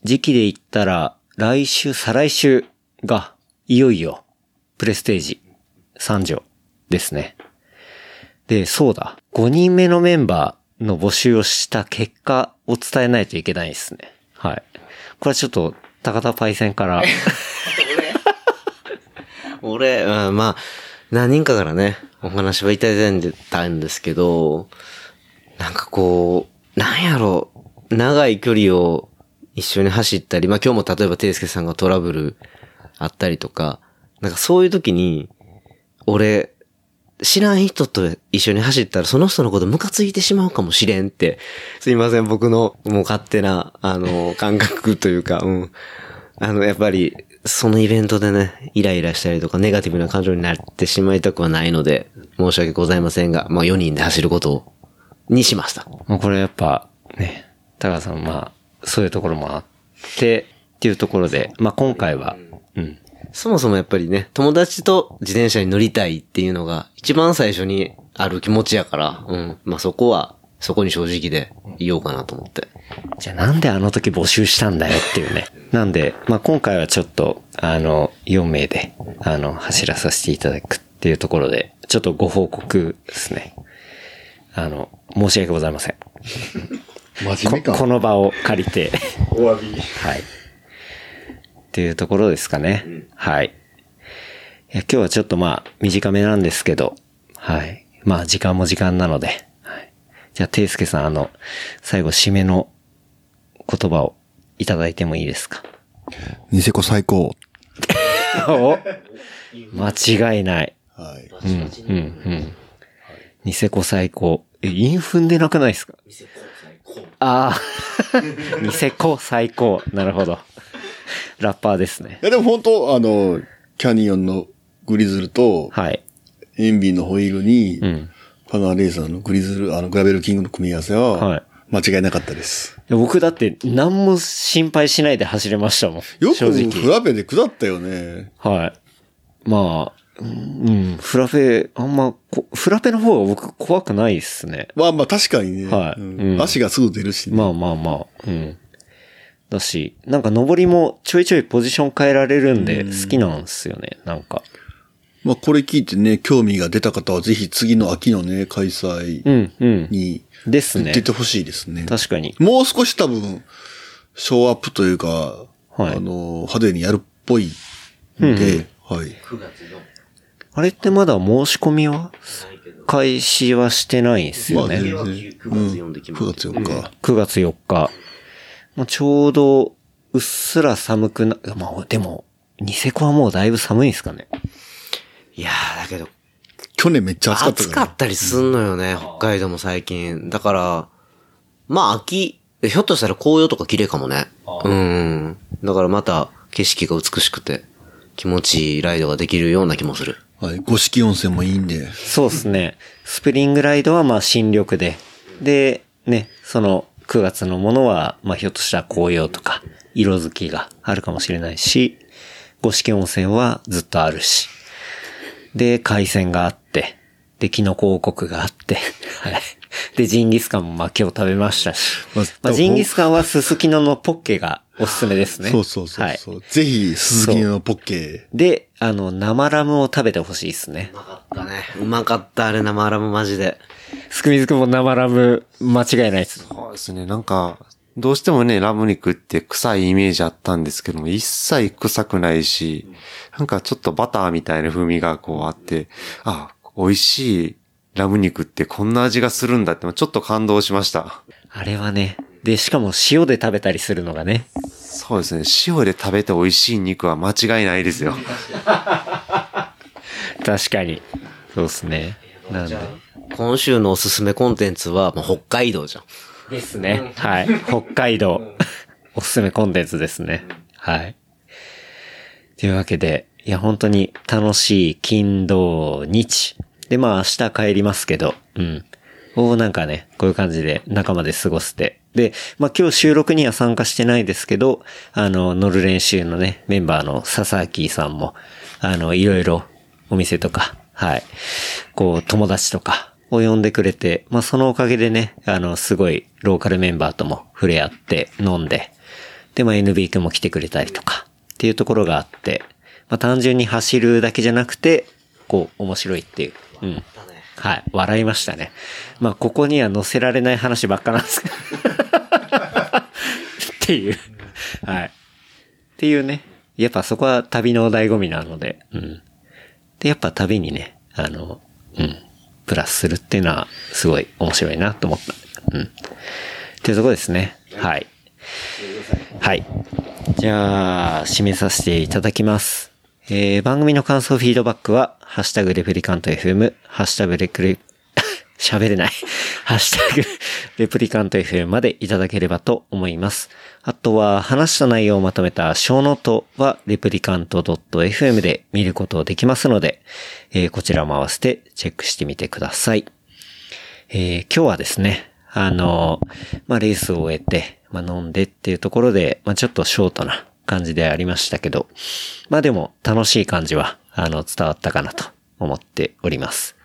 時期で言ったら、来週、再来週が、いよいよ、プレステージ3条ですね。で、そうだ。5人目のメンバーの募集をした結果を伝えないといけないですね。はい。これはちょっと、高田パイセンから、俺、うん、まあ、何人かからね、お話はいただいたんですけど、なんかこう、なんやろ、長い距離を一緒に走ったり、まあ今日も例えばていすけさんがトラブルあったりとか、なんかそういう時に、俺、知らん人と一緒に走ったらその人のことムカついてしまうかもしれんって、すいません、僕のもう勝手な、あの、感覚というか、うん。あの、やっぱり、そのイベントでね、イライラしたりとか、ネガティブな感情になってしまいたくはないので、申し訳ございませんが、まあ4人で走ることを、にしました。まあこれやっぱね、高川さんまあ、そういうところもあって、っていうところで、まあ今回は、うん。そもそもやっぱりね、友達と自転車に乗りたいっていうのが一番最初にある気持ちやから、うん。まあそこは、そこに正直で言おうかなと思って。じゃあなんであの時募集したんだよっていうね。なんで、まあ今回はちょっと、あの、4名で、あの、走らさせていただくっていうところで、ちょっとご報告ですね。あの、申し訳ございません。こ 真面目か。この場を借りて。お詫び。はい。っていうところですかね。はい。いや今日はちょっとまあ、短めなんですけど、はい。まあ、時間も時間なので、はい。じゃあ、ていすけさん、あの、最後、締めの言葉をいただいてもいいですか？ニセコ最高。お間違いない。はい。うん、うん、うん。ニセコ最高。え、インフンでなくないですか？ああ、ニセコ最高。なるほど。ラッパーですね。いやでも本当あの、キャニオンのグリズルと、はい。エンビーのホイールに、うん。パナーレーサーのグリズル、あの、グラベルキングの組み合わせは、はい間違いなかったです。いや僕だって何も心配しないで走れましたもん。よく正直。フラペで下ったよね。はい。まあ、うん、フラペ、あんまこ、フラペの方が僕怖くないっすね。まあまあ確かにね。はいうんうん足がすぐ出るしね。まあまあまあ、うん。だし、なんか登りもちょいちょいポジション変えられるんで好きなんですよね、なんか。まあこれ聞いてね、興味が出た方はぜひ次の秋のね、開催うん、うん。にですね出。てほしいですね。確かに。もう少し多分、ショーアップというか、はいあの、派手にやるっぽいんで、はい。あれってまだ申し込みは？開始はしてないんですよね。まあ全然。9月4で決ま9る月4日。9月4日。まあ、ちょうど、うっすら寒くな、まあ、でも、ニセコはもうだいぶ寒いんですかね。いやー、だけど、去年めっちゃ暑かった暑かったりすんのよね、北海道も最近。だから、まあ秋、ひょっとしたら紅葉とか綺麗かもね。うん。だからまた景色が美しくて、気持ちいいライドができるような気もする。はい。五色温泉もいいんで。そうですね。スプリングライドはまあ新緑で。で、ね、その9月のものは、まあひょっとしたら紅葉とか、色づきがあるかもしれないし、五色温泉はずっとあるし。で、海鮮があって、で、キノコ王国があって、はい。で、ジンギスカンもまあ今日食べましたし。まあまあ、ジンギスカンはススキノのポッケがおすすめですね。そうそうそうはい。そう。ぜひ、鈴木のポッケ。で、あの、生ラムを食べてほしいですね。うまかったね。うまかった、あれ生ラムマジで。すくみずくんも生ラム間違いないです。そうですね。なんか、どうしてもね、ラム肉って臭いイメージあったんですけども、一切臭くないし、なんかちょっとバターみたいな風味がこうあって、あ、美味しいラム肉ってこんな味がするんだって、ちょっと感動しました。あれはね。で、しかも塩で食べたりするのがね。そうですね。塩で食べて美味しい肉は間違いないですよ。確かに。そうですね。なんで。今週のおすすめコンテンツは、もう北海道じゃん。ですね。はい。北海道。おすすめコンテンツですね。はい。というわけで、いや、本当に楽しい金土日。で、まあ明日帰りますけど、うん。をなんかね、こういう感じで仲間で過ごして。で、まあ今日収録には参加してないですけど、あの、乗る練習のね、メンバーの笹明さんも、あの、いろいろお店とか、はい。こう、友達とかを呼んでくれて、まあそのおかげでね、あの、すごいローカルメンバーとも触れ合って飲んで、で、まあ NB 君も来てくれたりとか、っていうところがあって、まあ単純に走るだけじゃなくて、こう、面白いっていう。うん。はい。笑いましたね。まあここには載せられない話ばっかなんですけど。っていう。はい。っていうね。やっぱそこは旅の醍醐味なので、うん。で、やっぱ旅にね、あの、うん。プラスするっていうのは、すごい面白いなと思った。うん。っていうとこですね。はい。はい。じゃあ、締めさせていただきます。えー、番組の感想、フィードバックは、ハッシュタグ Replicant FM、ハッシュタグレクリ、喋れない。ハッシュタグ、レプリカント FM までいただければと思います。あとは、話した内容をまとめたショーノートは、 replicant .fm で見ることできますので、えーこちらも合わせてチェックしてみてください。えー今日はですね、あの、まあ、レースを終えて、まあ、飲んでっていうところで、まあ、ちょっとショートな感じでありましたけど、まあ、でも楽しい感じは、あの、伝わったかなと思っております。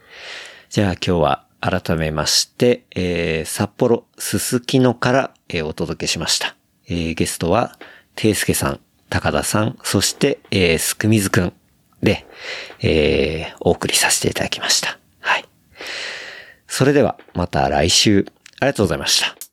じゃあ今日は改めまして、えー、札幌すすきのから、えーお届けしました。えーゲストは、ていすけさん、高田さん、そして、えー、すくみずくんで、えーお送りさせていただきました。はい。それでは、また来週、ありがとうございました。